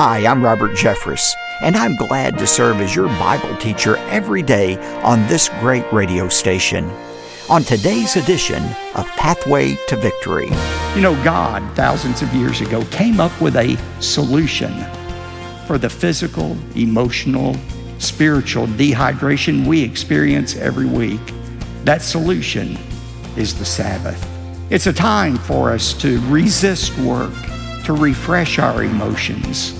Hi, I'm Robert Jeffress, and I'm glad to serve as your Bible teacher every day on this great radio station. On today's edition of Pathway to Victory. You know, God, thousands of years ago, came up with a solution for the physical, emotional, spiritual dehydration we experience every week. That solution is the Sabbath. It's a time for us to resist work, to refresh our emotions,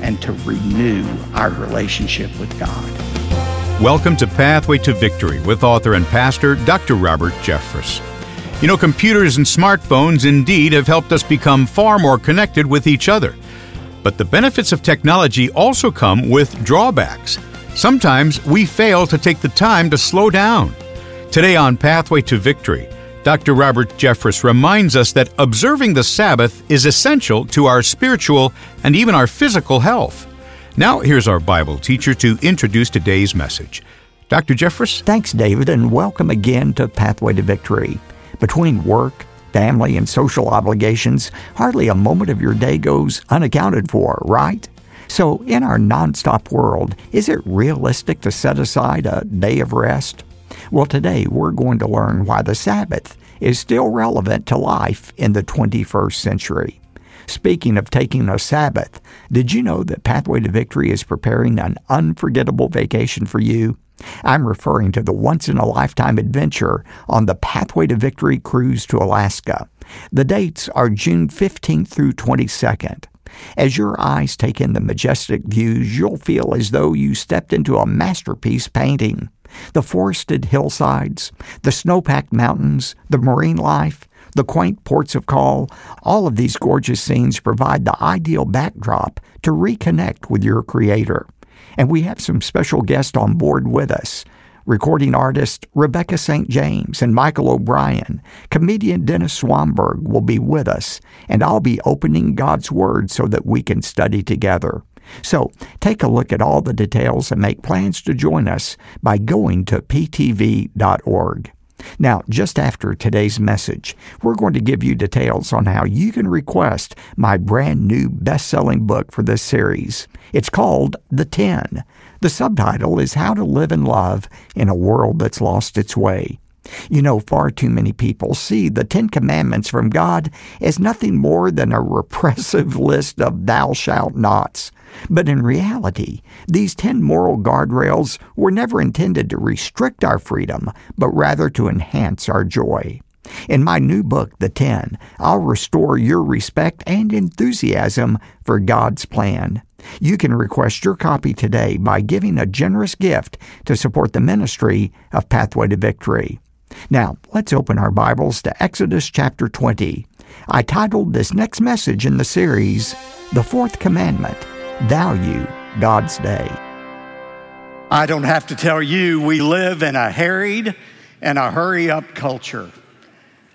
and to renew our relationship with God. Welcome to Pathway to Victory with author and pastor Dr. Robert Jeffress. You know, computers and smartphones indeed have helped us become far more connected with each other. But the benefits of technology also come with drawbacks. Sometimes we fail to take the time to slow down. Today on Pathway to Victory, Dr. Robert Jeffress reminds us that observing the Sabbath is essential to our spiritual and even our physical health. Now, here's our Bible teacher to introduce today's message. Dr. Jeffress? Thanks, David, and welcome again to Pathway to Victory. Between work, family, and social obligations, hardly a moment of your day goes unaccounted for, right? So, in our nonstop world, is it realistic to set aside a day of rest? Well, today we're going to learn why the Sabbath is still relevant to life in the 21st century. Speaking of taking a Sabbath, did you know that Pathway to Victory is preparing an unforgettable vacation for you? I'm referring to the once in a lifetime adventure on the Pathway to Victory cruise to Alaska. The dates are June 15th through 22nd. As your eyes take in the majestic views, you'll feel as though you stepped into a masterpiece painting. The forested hillsides, the snow packed mountains, the marine life, the quaint ports of call, all of these gorgeous scenes provide the ideal backdrop to reconnect with your Creator. And we have some special guests on board with us. Recording artist Rebecca St. James and Michael O'Brien, comedian Dennis Swanberg will be with us, and I'll be opening God's Word so that we can study together. So take a look at all the details and make plans to join us by going to ptv.org. Now, just after today's message, we're going to give you details on how you can request my brand new best selling book for this series. It's called The Ten. The subtitle is How to Live and Love in a World That's Lost Its Way. You know, far too many people see the Ten Commandments from God as nothing more than a repressive list of thou shalt nots. But in reality, these 10 moral guardrails were never intended to restrict our freedom, but rather to enhance our joy. In my new book, The Ten, I'll restore your respect and enthusiasm for God's plan. You can request your copy today by giving a generous gift to support the ministry of Pathway to Victory. Now, let's open our Bibles to Exodus chapter 20. I titled this next message in the series, The Fourth Commandment Value God's Day. I don't have to tell you, we live in a harried and a hurry up culture.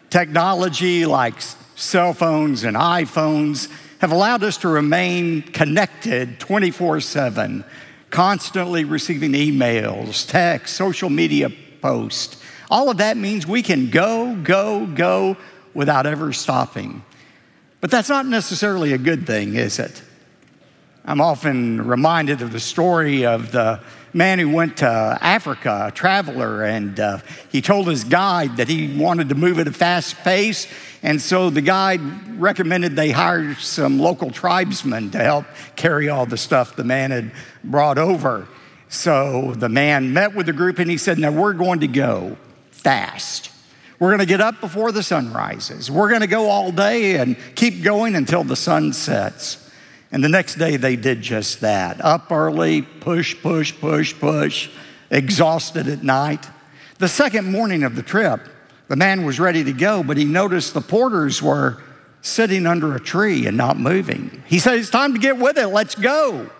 Technology like cell phones and iPhones have allowed us to remain connected 24 7, constantly receiving emails, texts, social media posts. All of that means we can go, go, go without ever stopping. But that's not necessarily a good thing, is it? I'm often reminded of the story of the man who went to Africa, a traveler, and uh, he told his guide that he wanted to move at a fast pace. And so the guide recommended they hire some local tribesmen to help carry all the stuff the man had brought over. So the man met with the group and he said, Now we're going to go fast. We're going to get up before the sun rises. We're going to go all day and keep going until the sun sets. And the next day they did just that. Up early, push, push, push, push, exhausted at night. The second morning of the trip, the man was ready to go, but he noticed the porters were sitting under a tree and not moving. He said, It's time to get with it, let's go.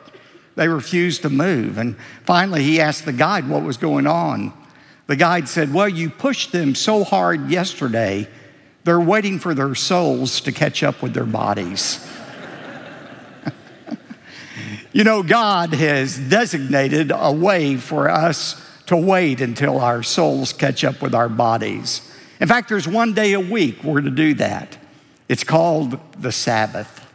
They refused to move. And finally, he asked the guide what was going on. The guide said, Well, you pushed them so hard yesterday, they're waiting for their souls to catch up with their bodies. You know, God has designated a way for us to wait until our souls catch up with our bodies. In fact, there's one day a week we're to do that. It's called the Sabbath.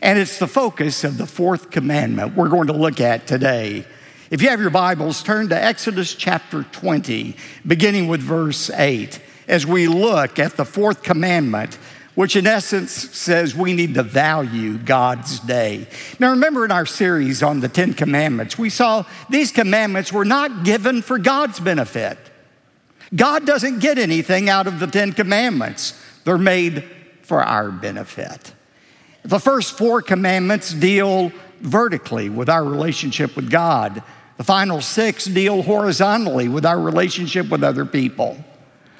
And it's the focus of the fourth commandment we're going to look at today. If you have your Bibles, turn to Exodus chapter 20, beginning with verse 8, as we look at the fourth commandment, which in essence says we need to value God's day. Now, remember in our series on the Ten Commandments, we saw these commandments were not given for God's benefit. God doesn't get anything out of the Ten Commandments, they're made for our benefit. The first four commandments deal vertically with our relationship with God. The final six deal horizontally with our relationship with other people.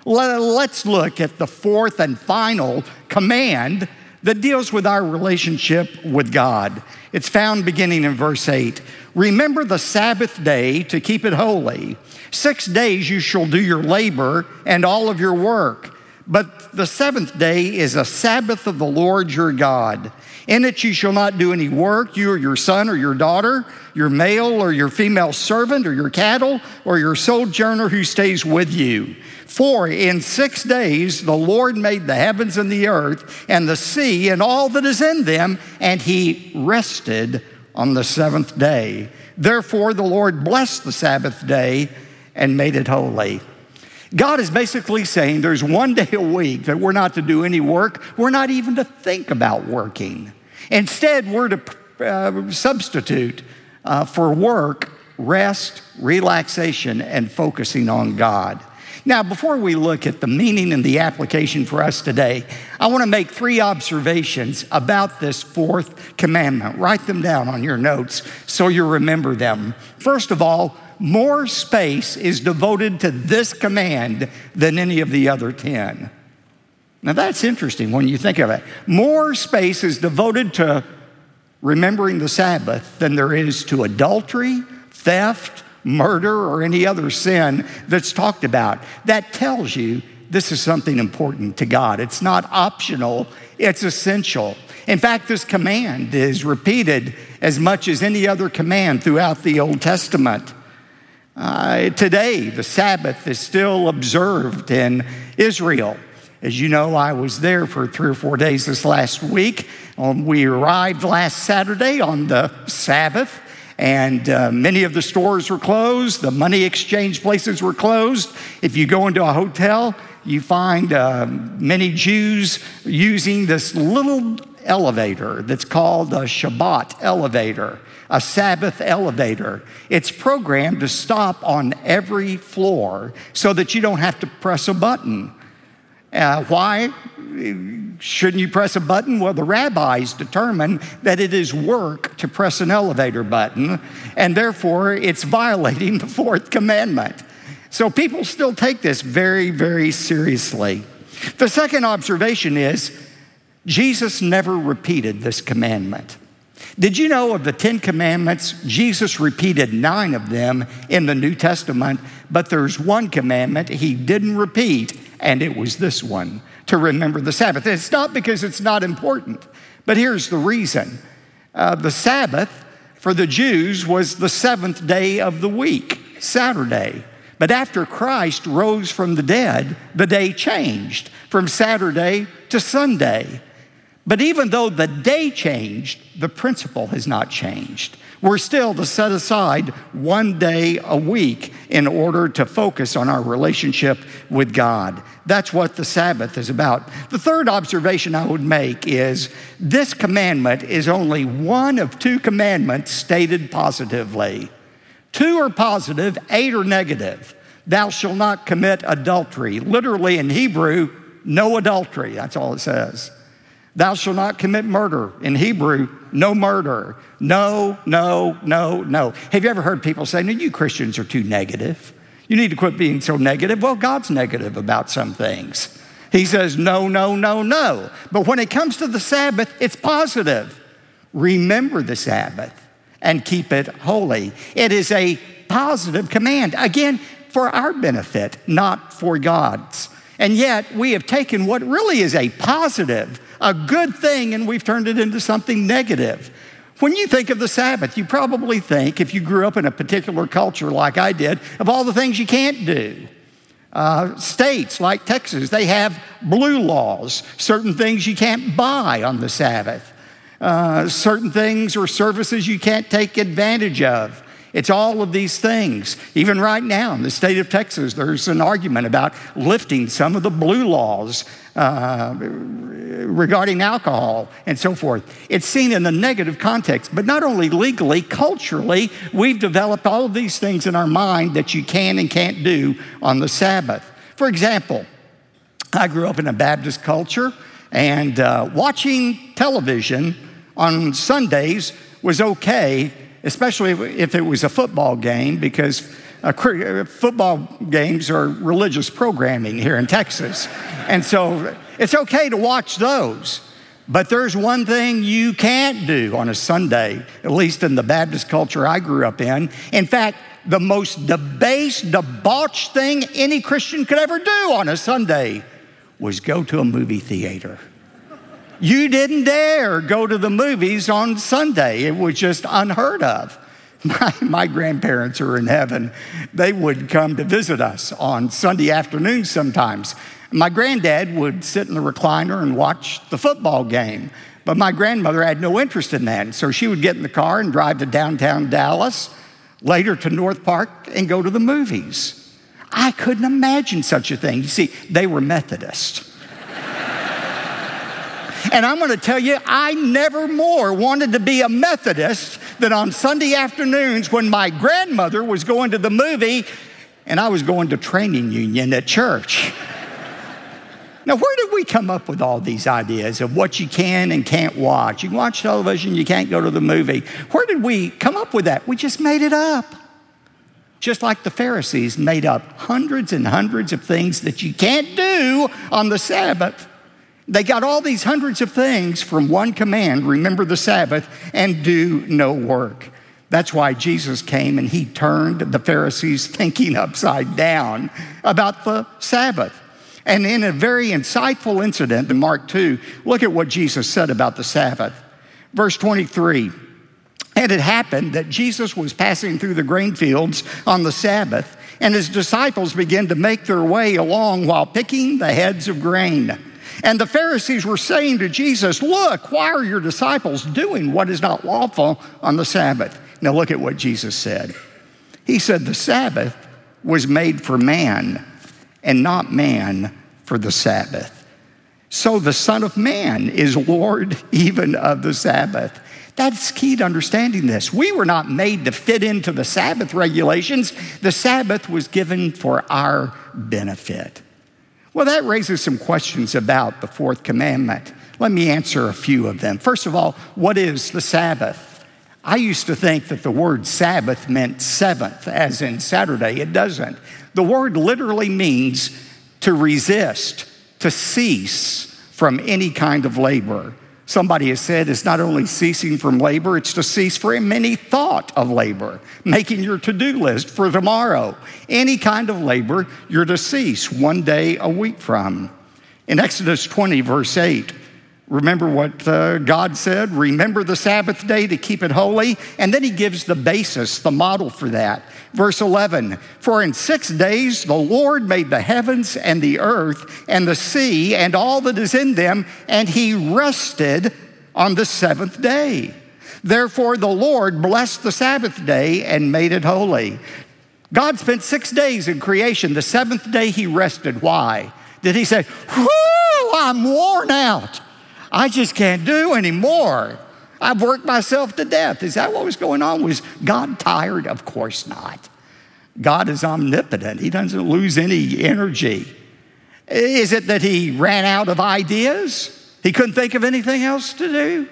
Let's look at the fourth and final command that deals with our relationship with God. It's found beginning in verse 8. Remember the Sabbath day to keep it holy. Six days you shall do your labor and all of your work. But the seventh day is a Sabbath of the Lord your God. In it you shall not do any work, you or your son or your daughter, your male or your female servant or your cattle or your sojourner who stays with you. For in six days the Lord made the heavens and the earth and the sea and all that is in them, and he rested on the seventh day. Therefore the Lord blessed the Sabbath day and made it holy. God is basically saying there's one day a week that we're not to do any work. We're not even to think about working. Instead, we're to uh, substitute uh, for work rest, relaxation, and focusing on God. Now, before we look at the meaning and the application for us today, I want to make three observations about this fourth commandment. Write them down on your notes so you remember them. First of all, more space is devoted to this command than any of the other 10. Now that's interesting when you think of it. More space is devoted to remembering the Sabbath than there is to adultery, theft, murder, or any other sin that's talked about. That tells you this is something important to God. It's not optional, it's essential. In fact, this command is repeated as much as any other command throughout the Old Testament. Uh, today, the Sabbath is still observed in Israel. As you know, I was there for three or four days this last week. Um, we arrived last Saturday on the Sabbath, and uh, many of the stores were closed. The money exchange places were closed. If you go into a hotel, you find uh, many Jews using this little elevator that's called a Shabbat elevator a Sabbath elevator. It's programmed to stop on every floor so that you don't have to press a button. Uh, why shouldn't you press a button? Well, the rabbis determine that it is work to press an elevator button, and therefore it's violating the fourth commandment. So people still take this very, very seriously. The second observation is Jesus never repeated this commandment. Did you know of the Ten Commandments? Jesus repeated nine of them in the New Testament, but there's one commandment he didn't repeat, and it was this one to remember the Sabbath. It's not because it's not important, but here's the reason uh, the Sabbath for the Jews was the seventh day of the week, Saturday. But after Christ rose from the dead, the day changed from Saturday to Sunday. But even though the day changed, the principle has not changed. We're still to set aside one day a week in order to focus on our relationship with God. That's what the Sabbath is about. The third observation I would make is this commandment is only one of two commandments stated positively. Two are positive, eight are negative. Thou shalt not commit adultery. Literally in Hebrew, no adultery. That's all it says. Thou shalt not commit murder. In Hebrew, no murder. No, no, no, no. Have you ever heard people say, no, you Christians are too negative? You need to quit being so negative. Well, God's negative about some things. He says, no, no, no, no. But when it comes to the Sabbath, it's positive. Remember the Sabbath and keep it holy. It is a positive command. Again, for our benefit, not for God's. And yet, we have taken what really is a positive a good thing and we've turned it into something negative. When you think of the Sabbath, you probably think, if you grew up in a particular culture like I did, of all the things you can't do. Uh, states like Texas, they have blue laws, certain things you can't buy on the Sabbath. uh, certain things or services you can't take advantage of. It's all of these things. Even right now in the state of Texas, there's an argument about lifting some of the blue laws uh, regarding alcohol and so forth. It's seen in the negative context, but not only legally, culturally, we've developed all of these things in our mind that you can and can't do on the Sabbath. For example, I grew up in a Baptist culture, and uh, watching television on Sundays was okay especially if it was a football game, because uh, football games are religious programming here in Texas. And so it's okay to watch those. But there's one thing you can't do on a Sunday, at least in the Baptist culture I grew up in. In fact, the most debased, debauched thing any Christian could ever do on a Sunday was go to a movie theater. You didn't dare go to the movies on Sunday. It was just unheard of. My, my, grandparents are in heaven. They would come to visit us on Sunday afternoons sometimes. My granddad would sit in the recliner and watch the football game. But my grandmother had no interest in that. So she would get in the car and drive to downtown Dallas, later to North Park, and go to the movies. I couldn't imagine such a thing. You see, they were Methodist. And I'm going to tell you, I never more wanted to be a Methodist than on Sunday afternoons when my grandmother was going to the movie and I was going to training union at church. Now, where did we come up with all these ideas of what you can and can't watch? You can watch television, you can't go to the movie. Where did we come up with that? We just made it up. Just like the Pharisees made up hundreds and hundreds of things that you can't do on the Sabbath. They got all these hundreds of things from one command remember the Sabbath and do no work. That's why Jesus came and he turned the Pharisees' thinking upside down about the Sabbath. And in a very insightful incident in Mark 2, look at what Jesus said about the Sabbath. Verse 23 And it happened that Jesus was passing through the grain fields on the Sabbath, and his disciples began to make their way along while picking the heads of grain. And the Pharisees were saying to Jesus, Look, why are your disciples doing what is not lawful on the Sabbath? Now, look at what Jesus said. He said, The Sabbath was made for man, and not man for the Sabbath. So the Son of Man is Lord even of the Sabbath. That's key to understanding this. We were not made to fit into the Sabbath regulations, the Sabbath was given for our benefit. Well, that raises some questions about the fourth commandment. Let me answer a few of them. First of all, what is the Sabbath? I used to think that the word Sabbath meant seventh, as in Saturday. It doesn't. The word literally means to resist, to cease from any kind of labor. Somebody has said it's not only ceasing from labor, it's to cease from any thought of labor, making your to do list for tomorrow. Any kind of labor, you're to cease one day a week from. In Exodus 20, verse 8, remember what uh, God said? Remember the Sabbath day to keep it holy. And then he gives the basis, the model for that. Verse 11 For in six days the Lord made the heavens and the earth and the sea and all that is in them, and he rested on the seventh day. Therefore, the Lord blessed the Sabbath day and made it holy. God spent six days in creation. The seventh day he rested. Why? Did he say, Whoo, I'm worn out. I just can't do anymore. I've worked myself to death. Is that what was going on? Was God tired? Of course not. God is omnipotent, He doesn't lose any energy. Is it that He ran out of ideas? He couldn't think of anything else to do?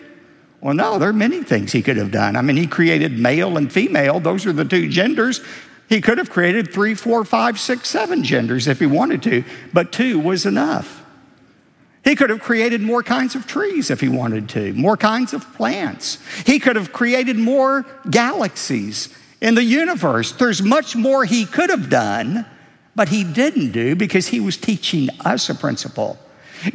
Well, no, there are many things He could have done. I mean, He created male and female, those are the two genders. He could have created three, four, five, six, seven genders if He wanted to, but two was enough. He could have created more kinds of trees if he wanted to, more kinds of plants. He could have created more galaxies in the universe. There's much more he could have done, but he didn't do because he was teaching us a principle.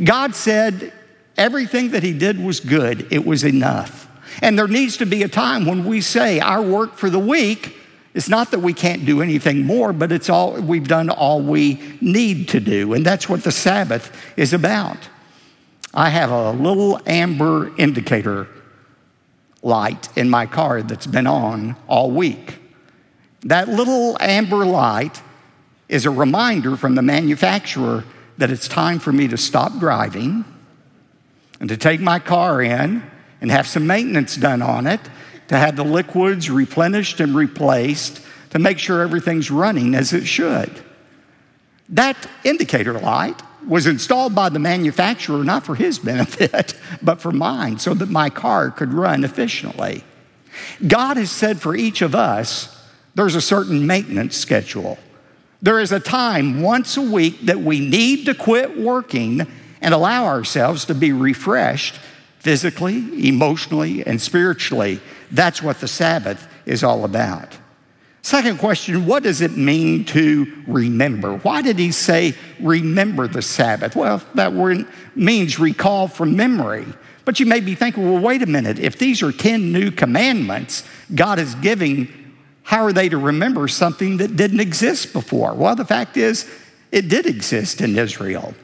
God said everything that he did was good, it was enough. And there needs to be a time when we say our work for the week it's not that we can't do anything more, but it's all we've done all we need to do. And that's what the Sabbath is about. I have a little amber indicator light in my car that's been on all week. That little amber light is a reminder from the manufacturer that it's time for me to stop driving and to take my car in and have some maintenance done on it, to have the liquids replenished and replaced, to make sure everything's running as it should. That indicator light was installed by the manufacturer not for his benefit, but for mine, so that my car could run efficiently. God has said for each of us, there's a certain maintenance schedule. There is a time once a week that we need to quit working and allow ourselves to be refreshed physically, emotionally, and spiritually. That's what the Sabbath is all about. Second question what does it mean to remember? Why did he say remember the Sabbath? Well, that word means recall from memory. But you may be thinking, well, wait a minute. If these are 10 new commandments God is giving, how are they to remember something that didn't exist before? Well, the fact is, it did exist in Israel.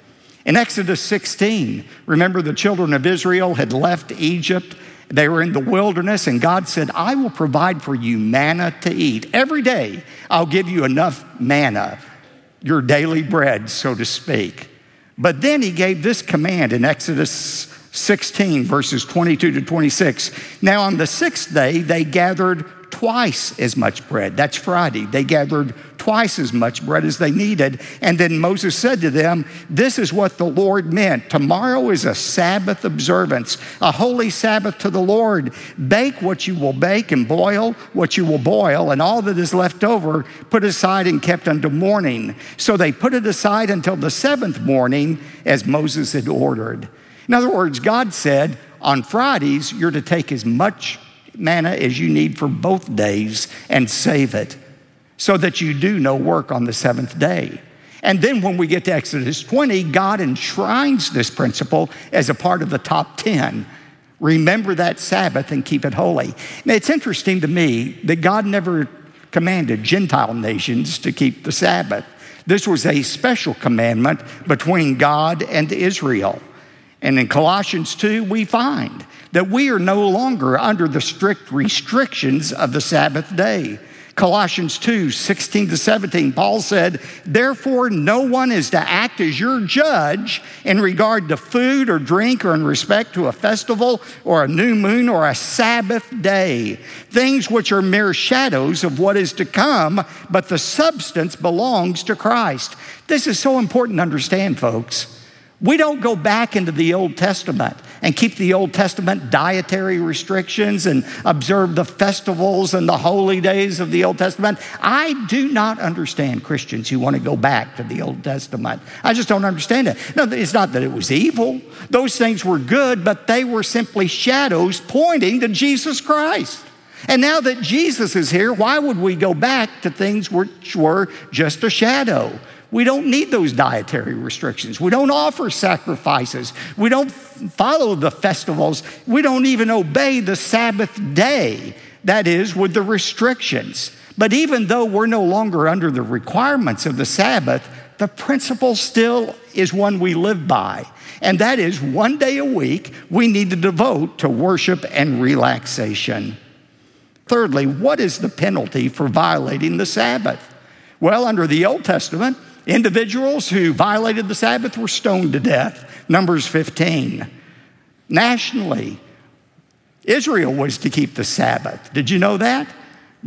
In Exodus 16, remember the children of Israel had left Egypt they were in the wilderness, and God said, I will provide for you manna to eat. Every day, I'll give you enough manna, your daily bread, so to speak. But then he gave this command in Exodus 16, verses 22 to 26. Now, on the sixth day, they gathered twice as much bread. That's Friday. They gathered twice as much bread as they needed. And then Moses said to them, This is what the Lord meant. Tomorrow is a Sabbath observance, a holy Sabbath to the Lord. Bake what you will bake and boil what you will boil, and all that is left over put aside and kept unto morning. So they put it aside until the seventh morning, as Moses had ordered. In other words, God said, on Fridays, you're to take as much manna as you need for both days and save it so that you do no work on the seventh day. And then when we get to Exodus 20, God enshrines this principle as a part of the top 10. Remember that Sabbath and keep it holy. Now, it's interesting to me that God never commanded Gentile nations to keep the Sabbath. This was a special commandment between God and Israel. And in Colossians 2, we find that we are no longer under the strict restrictions of the Sabbath day. Colossians 2 16 to 17, Paul said, Therefore, no one is to act as your judge in regard to food or drink or in respect to a festival or a new moon or a Sabbath day, things which are mere shadows of what is to come, but the substance belongs to Christ. This is so important to understand, folks. We don't go back into the Old Testament and keep the Old Testament dietary restrictions and observe the festivals and the holy days of the Old Testament. I do not understand Christians who want to go back to the Old Testament. I just don't understand it. No, it's not that it was evil, those things were good, but they were simply shadows pointing to Jesus Christ. And now that Jesus is here, why would we go back to things which were just a shadow? We don't need those dietary restrictions. We don't offer sacrifices. We don't follow the festivals. We don't even obey the Sabbath day, that is, with the restrictions. But even though we're no longer under the requirements of the Sabbath, the principle still is one we live by. And that is one day a week we need to devote to worship and relaxation. Thirdly, what is the penalty for violating the Sabbath? Well, under the Old Testament, Individuals who violated the Sabbath were stoned to death. Numbers 15. Nationally, Israel was to keep the Sabbath. Did you know that?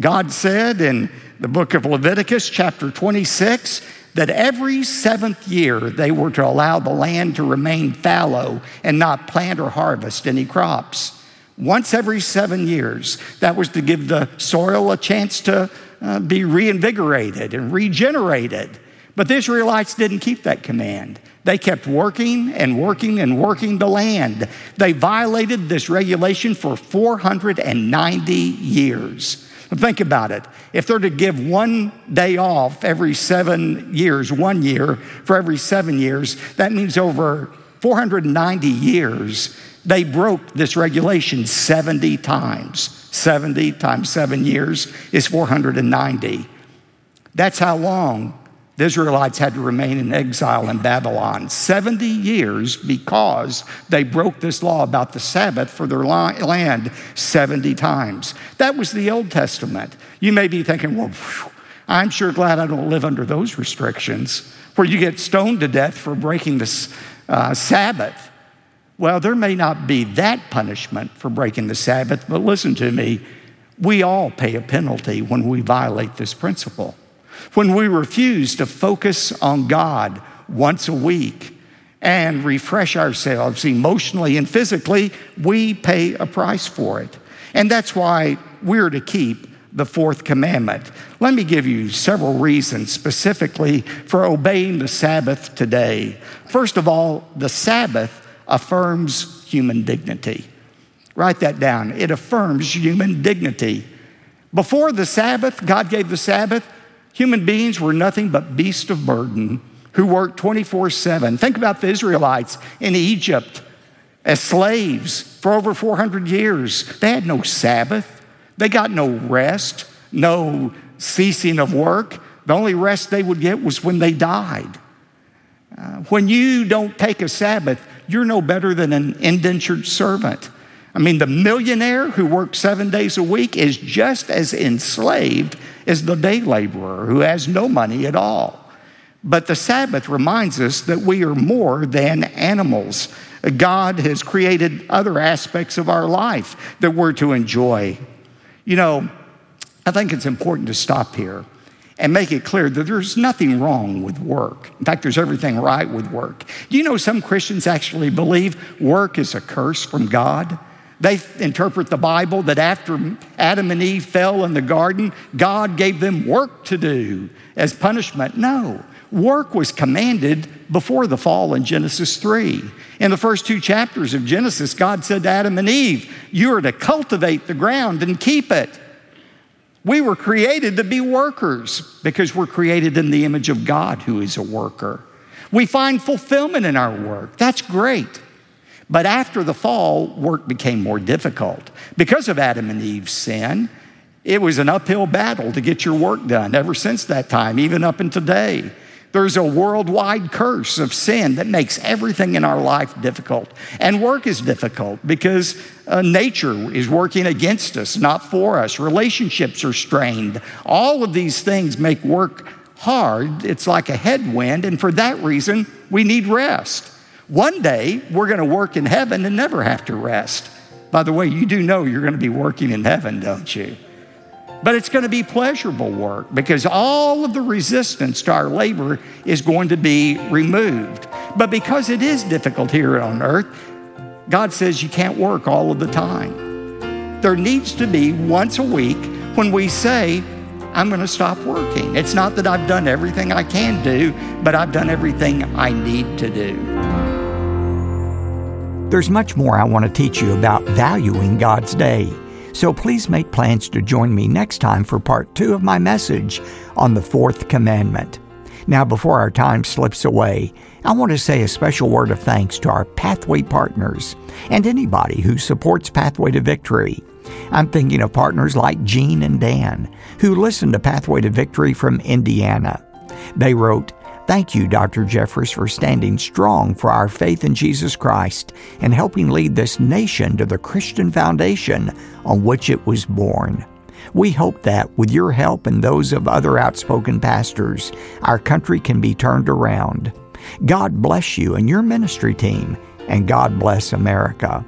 God said in the book of Leviticus, chapter 26, that every seventh year they were to allow the land to remain fallow and not plant or harvest any crops. Once every seven years, that was to give the soil a chance to uh, be reinvigorated and regenerated. But the Israelites didn't keep that command. They kept working and working and working the land. They violated this regulation for 490 years. Think about it. If they're to give one day off every seven years, one year for every seven years, that means over 490 years, they broke this regulation 70 times. 70 times seven years is 490. That's how long The Israelites had to remain in exile in Babylon 70 years because they broke this law about the Sabbath for their land 70 times. That was the Old Testament. You may be thinking, well, I'm sure glad I don't live under those restrictions where you get stoned to death for breaking the uh, Sabbath. Well, there may not be that punishment for breaking the Sabbath, but listen to me. We all pay a penalty when we violate this principle. When we refuse to focus on God once a week and refresh ourselves emotionally and physically, we pay a price for it. And that's why we're to keep the fourth commandment. Let me give you several reasons specifically for obeying the Sabbath today. First of all, the Sabbath affirms human dignity. Write that down. It affirms human dignity. Before the Sabbath, God gave the Sabbath, human beings were nothing but beasts of burden who worked 24 7. Think about the Israelites in Egypt as slaves for over 400 years. They had no Sabbath, they got no rest, no ceasing of work. The only rest they would get was when they died. Uh, when you don't take a Sabbath, you're no better than an indentured servant. I mean, the millionaire who works seven days a week is just as enslaved as the day laborer who has no money at all. But the Sabbath reminds us that we are more than animals. God has created other aspects of our life that we're to enjoy. You know, I think it's important to stop here and make it clear that there's nothing wrong with work. In fact, there's everything right with work. Do you know some Christians actually believe work is a curse from God? They interpret the Bible that after Adam and Eve fell in the garden, God gave them work to do as punishment. No, work was commanded before the fall in Genesis 3. In the first two chapters of Genesis, God said to Adam and Eve, You are to cultivate the ground and keep it. We were created to be workers because we're created in the image of God, who is a worker. We find fulfillment in our work. That's great. But after the fall, work became more difficult. Because of Adam and Eve's sin, it was an uphill battle to get your work done ever since that time, even up until today. There's a worldwide curse of sin that makes everything in our life difficult. And work is difficult because uh, nature is working against us, not for us. Relationships are strained. All of these things make work hard. It's like a headwind. And for that reason, we need rest. One day, we're going to work in heaven and never have to rest. By the way, you do know you're going to be working in heaven, don't you? But it's going to be pleasurable work because all of the resistance to our labor is going to be removed. But because it is difficult here on earth, God says you can't work all of the time. There needs to be once a week when we say, I'm going to stop working. It's not that I've done everything I can do, but I've done everything I need to do. There's much more I want to teach you about valuing God's day. So please make plans to join me next time for part two of my message on the fourth commandment. Now, before our time slips away, I want to say a special word of thanks to our Pathway partners and anybody who supports Pathway to Victory. I'm thinking of partners like Jean and Dan, who listen to Pathway to Victory from Indiana. They wrote, Thank you, Dr. Jeffress, for standing strong for our faith in Jesus Christ and helping lead this nation to the Christian foundation on which it was born. We hope that, with your help and those of other outspoken pastors, our country can be turned around. God bless you and your ministry team, and God bless America.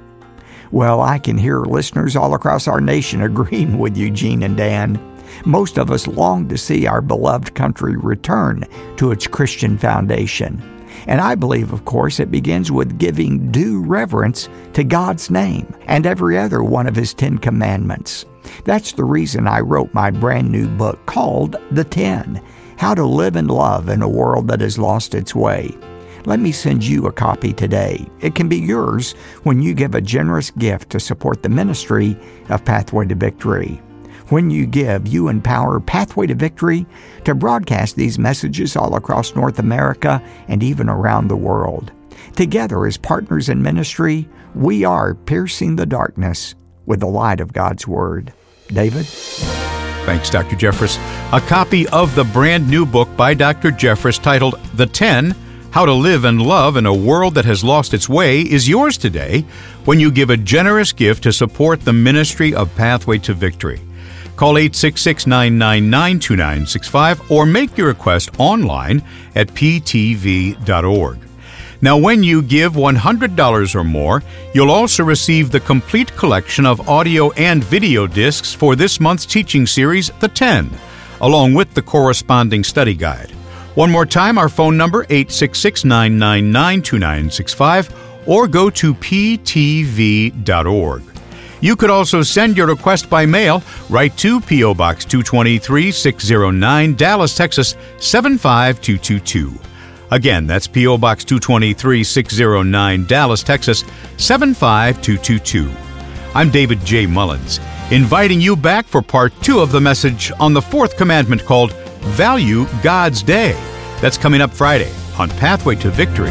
Well, I can hear listeners all across our nation agreeing with Eugene and Dan. Most of us long to see our beloved country return to its Christian foundation. And I believe, of course, it begins with giving due reverence to God's name and every other one of His Ten Commandments. That's the reason I wrote my brand new book called The Ten How to Live and Love in a World That Has Lost Its Way. Let me send you a copy today. It can be yours when you give a generous gift to support the ministry of Pathway to Victory. When you give, you empower Pathway to Victory to broadcast these messages all across North America and even around the world. Together, as partners in ministry, we are piercing the darkness with the light of God's Word. David? Thanks, Dr. Jeffress. A copy of the brand new book by Dr. Jeffress titled The 10 How to Live and Love in a World That Has Lost Its Way is yours today when you give a generous gift to support the ministry of Pathway to Victory. Call 866 999 2965 or make your request online at ptv.org. Now, when you give $100 or more, you'll also receive the complete collection of audio and video discs for this month's teaching series, The 10, along with the corresponding study guide. One more time, our phone number, 866 999 2965, or go to ptv.org. You could also send your request by mail right to P.O. Box 223 609, Dallas, Texas 75222. Again, that's P.O. Box 223 609, Dallas, Texas 75222. I'm David J. Mullins, inviting you back for part two of the message on the fourth commandment called Value God's Day. That's coming up Friday on Pathway to Victory.